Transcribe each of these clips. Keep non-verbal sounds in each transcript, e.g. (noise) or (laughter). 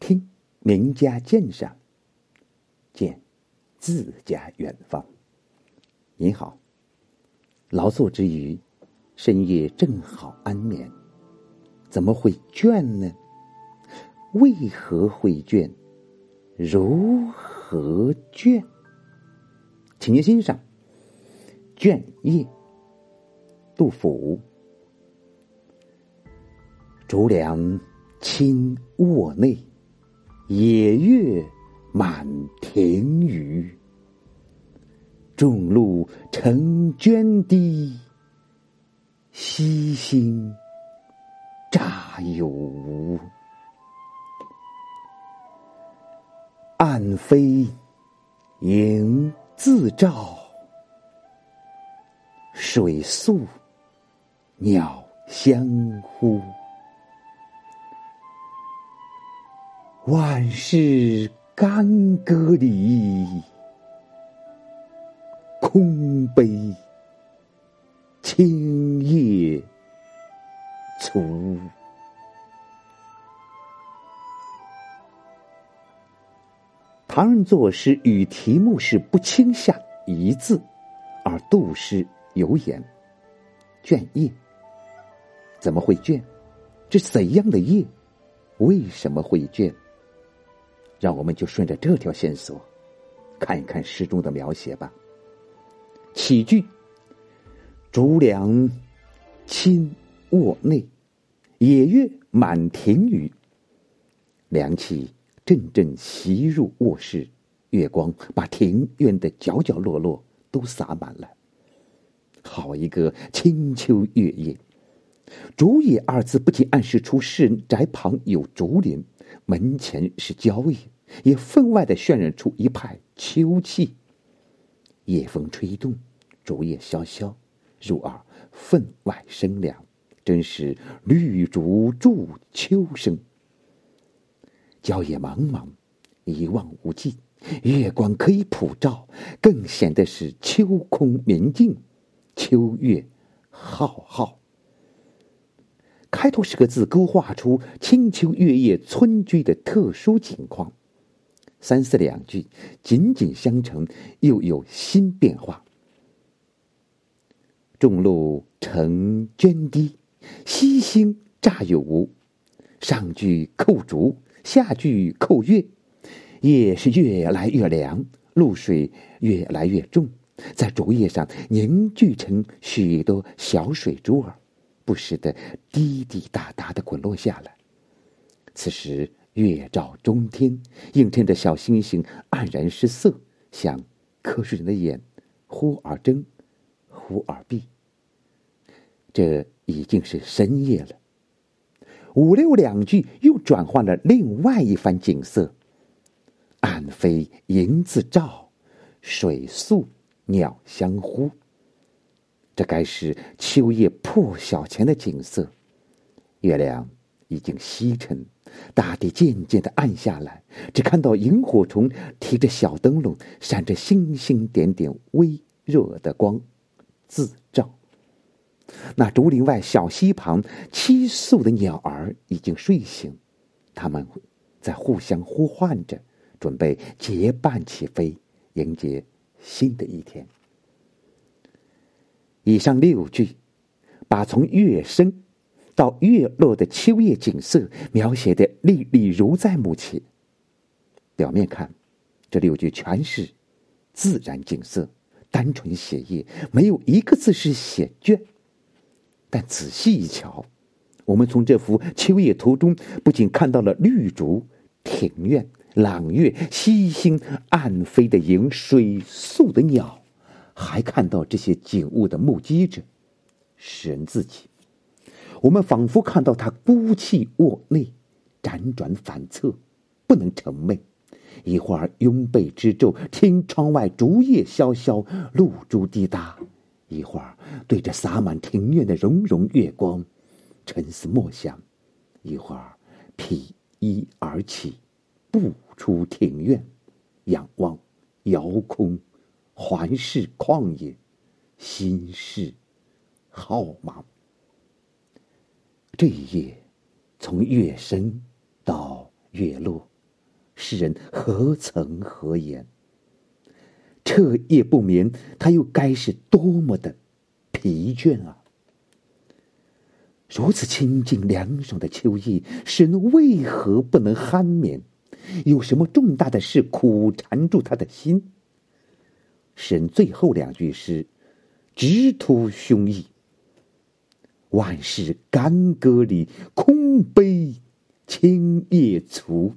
听名家鉴赏，见自家远方。您好，劳作之余，深夜正好安眠，怎么会倦呢？为何会倦？如何倦？请您欣赏《倦夜》，杜甫。竹梁倾卧内，野月满庭宇。众路成涓滴，夕星乍有无。暗飞迎自照，水宿鸟相呼。万事干戈里，空悲青叶粗。唐人作诗与题目是不倾向一字，而杜诗有言：“倦夜，怎么会倦？这怎样的夜？为什么会倦？”让我们就顺着这条线索，看一看诗中的描写吧。起句：竹梁侵卧内，野月满庭宇。凉气阵阵袭入卧室，月光把庭院的角角落落都洒满了。好一个清秋月夜！竹野二字不仅暗示出诗人宅旁有竹林，门前是郊野。也分外的渲染出一派秋气。夜风吹动，竹叶萧萧，入耳分外生凉，真是绿竹助秋声。郊野茫茫，一望无际，月光可以普照，更显得是秋空明净，秋月浩浩。开头十个字勾画出清秋月夜村居的特殊情况。三四两句紧紧相承，又有新变化。众路成涓滴，夕星乍有无。上句扣竹，下句扣月。夜是越来越凉，露水越来越重，在竹叶上凝聚成许多小水珠儿，不时的滴滴答答的滚落下来。此时。月照中天，映衬着小星星黯然失色，像瞌睡人的眼，忽而睁，忽而闭。这已经是深夜了。五六两句又转换了另外一番景色：暗飞迎自照，水宿鸟相呼。这该是秋夜破晓前的景色，月亮已经西沉。大地渐渐的暗下来，只看到萤火虫提着小灯笼，闪着星星点点微弱的光，自照。那竹林外小溪旁栖宿的鸟儿已经睡醒，它们在互相呼唤着，准备结伴起飞，迎接新的一天。以上六句，把从月升。到月落的秋夜景色描写的历历如在目前。表面看，这六句全是自然景色，单纯写意，没有一个字是写倦。但仔细一瞧，我们从这幅秋夜图中，不仅看到了绿竹、庭院、朗月、西星暗飞的迎水宿的鸟，还看到这些景物的目击者——诗人自己。我们仿佛看到他孤寂卧内，辗转反侧，不能成寐。一会儿拥被之昼，听窗外竹叶萧萧，露珠滴答；一会儿对着洒满庭院的融融月光，沉思默想；一会儿披衣而起，步出庭院，仰望遥空，环视旷野，心事浩茫。这一夜，从月升到月落，诗人何曾何言？彻夜不眠，他又该是多么的疲倦啊！如此清静凉爽的秋夜，诗人为何不能酣眠？有什么重大的事苦缠住他的心？诗人最后两句诗，直突胸臆：“万事干戈里，空悲青叶簇。”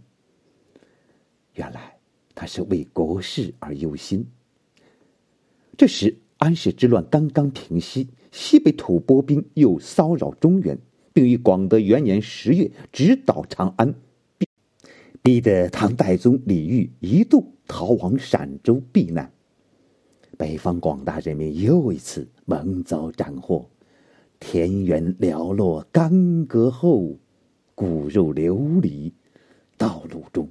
原来他是为国事而忧心。这时，安史之乱刚刚平息，西北吐蕃兵又骚扰中原，并于广德元年十月直捣长安，逼逼得唐代宗李煜一度逃往陕州避难。北方广大人民又一次蒙遭斩获，田园寥落干戈后，骨肉流离道路中。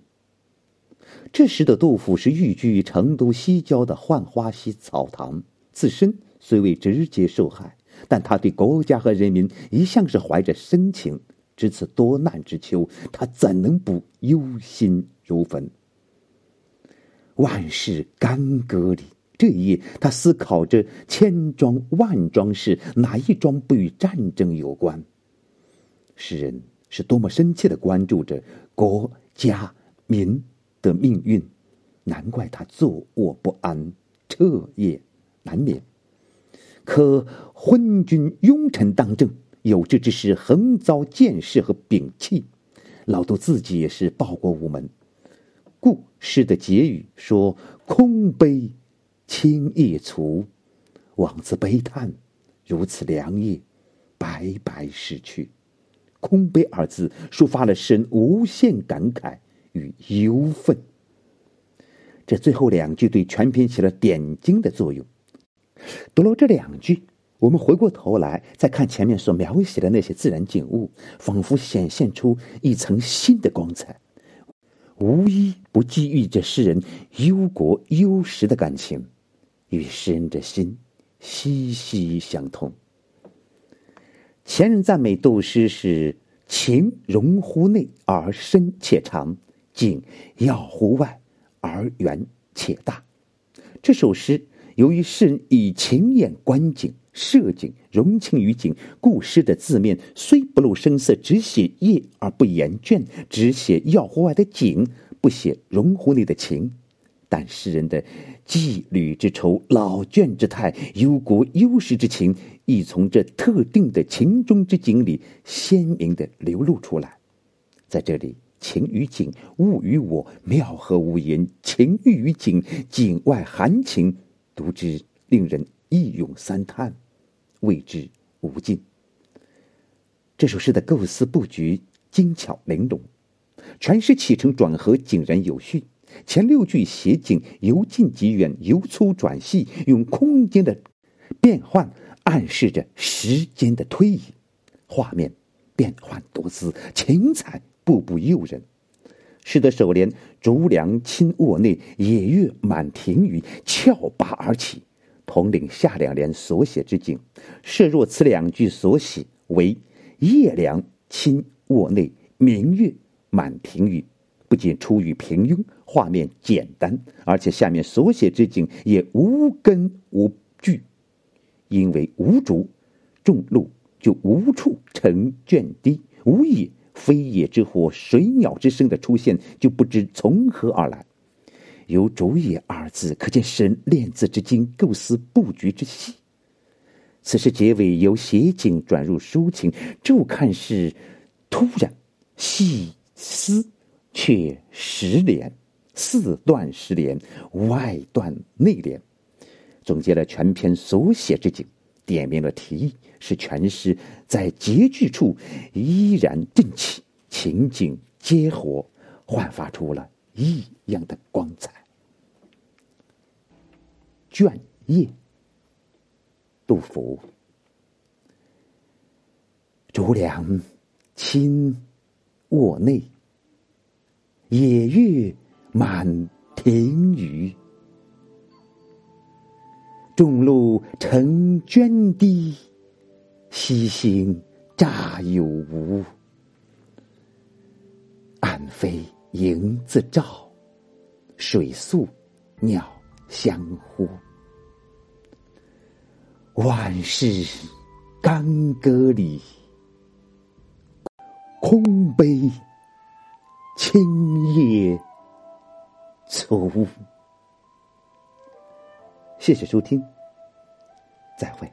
这时的杜甫是寓居于成都西郊的浣花溪草堂，自身虽未直接受害，但他对国家和人民一向是怀着深情。值此多难之秋，他怎能不忧心如焚？万事干戈里，这一夜他思考着千桩万桩事，哪一桩不与战争有关？诗人是多么深切的关注着国家民。的命运，难怪他坐卧不安，彻夜难眠。可昏君庸臣当政，有志之士横遭见识和摒弃。老杜自己也是报国无门，故诗的结语说：“空悲青叶簇，枉自悲叹，如此良夜，白白逝去。”空悲二字抒发了诗人无限感慨。与忧愤，这最后两句对全篇起了点睛的作用。读了这两句，我们回过头来再看前面所描写的那些自然景物，仿佛显现出一层新的光彩，无一不寄予着诗人忧国忧时的感情，与诗人的心息息相通。前人赞美杜诗是情融乎内而深且长。景要乎外而远且大。这首诗由于诗人以情眼观景、摄景、融情于景，故诗的字面虽不露声色，只写夜而不言卷，只写要乎外的景，不写融乎内的情。但诗人的羁旅之愁、老倦之态、忧国忧时之情，亦从这特定的情中之景里鲜明的流露出来。在这里。情与景，物与我，妙合无言。情寓于景，景外含情，读之令人一咏三叹，谓之无尽。这首诗的构思布局精巧玲珑，全诗起承转合井然有序。前六句写景由近及远，由粗转细，用空间的变换暗示着时间的推移，画面变幻多姿，情彩。步步诱人，使得首联“竹梁侵卧内，野月满庭宇”峭拔而起，统领下两联所写之景。设若此两句所写为“夜凉侵卧内，明月满庭宇”，不仅出于平庸，画面简单，而且下面所写之景也无根无据，因为无竹，种露就无处成卷堤，无野。飞野之火，水鸟之声的出现，就不知从何而来。有“竹野”二字，可见诗人练字之精，构思布局之细。此时结尾由写景转入抒情，骤看是突然细思却十连，四段十联，外段内联，总结了全篇所写之景，点明了题意。使全诗在结句处依然振起，情景皆活，焕发出了异样的光彩。卷叶，杜甫。竹梁侵卧内，野月满庭雨。众路成涓滴。西行乍有无？暗飞萤自照，水宿鸟相呼。万事干戈里，空悲青 (laughs) 错误。谢谢收听再会。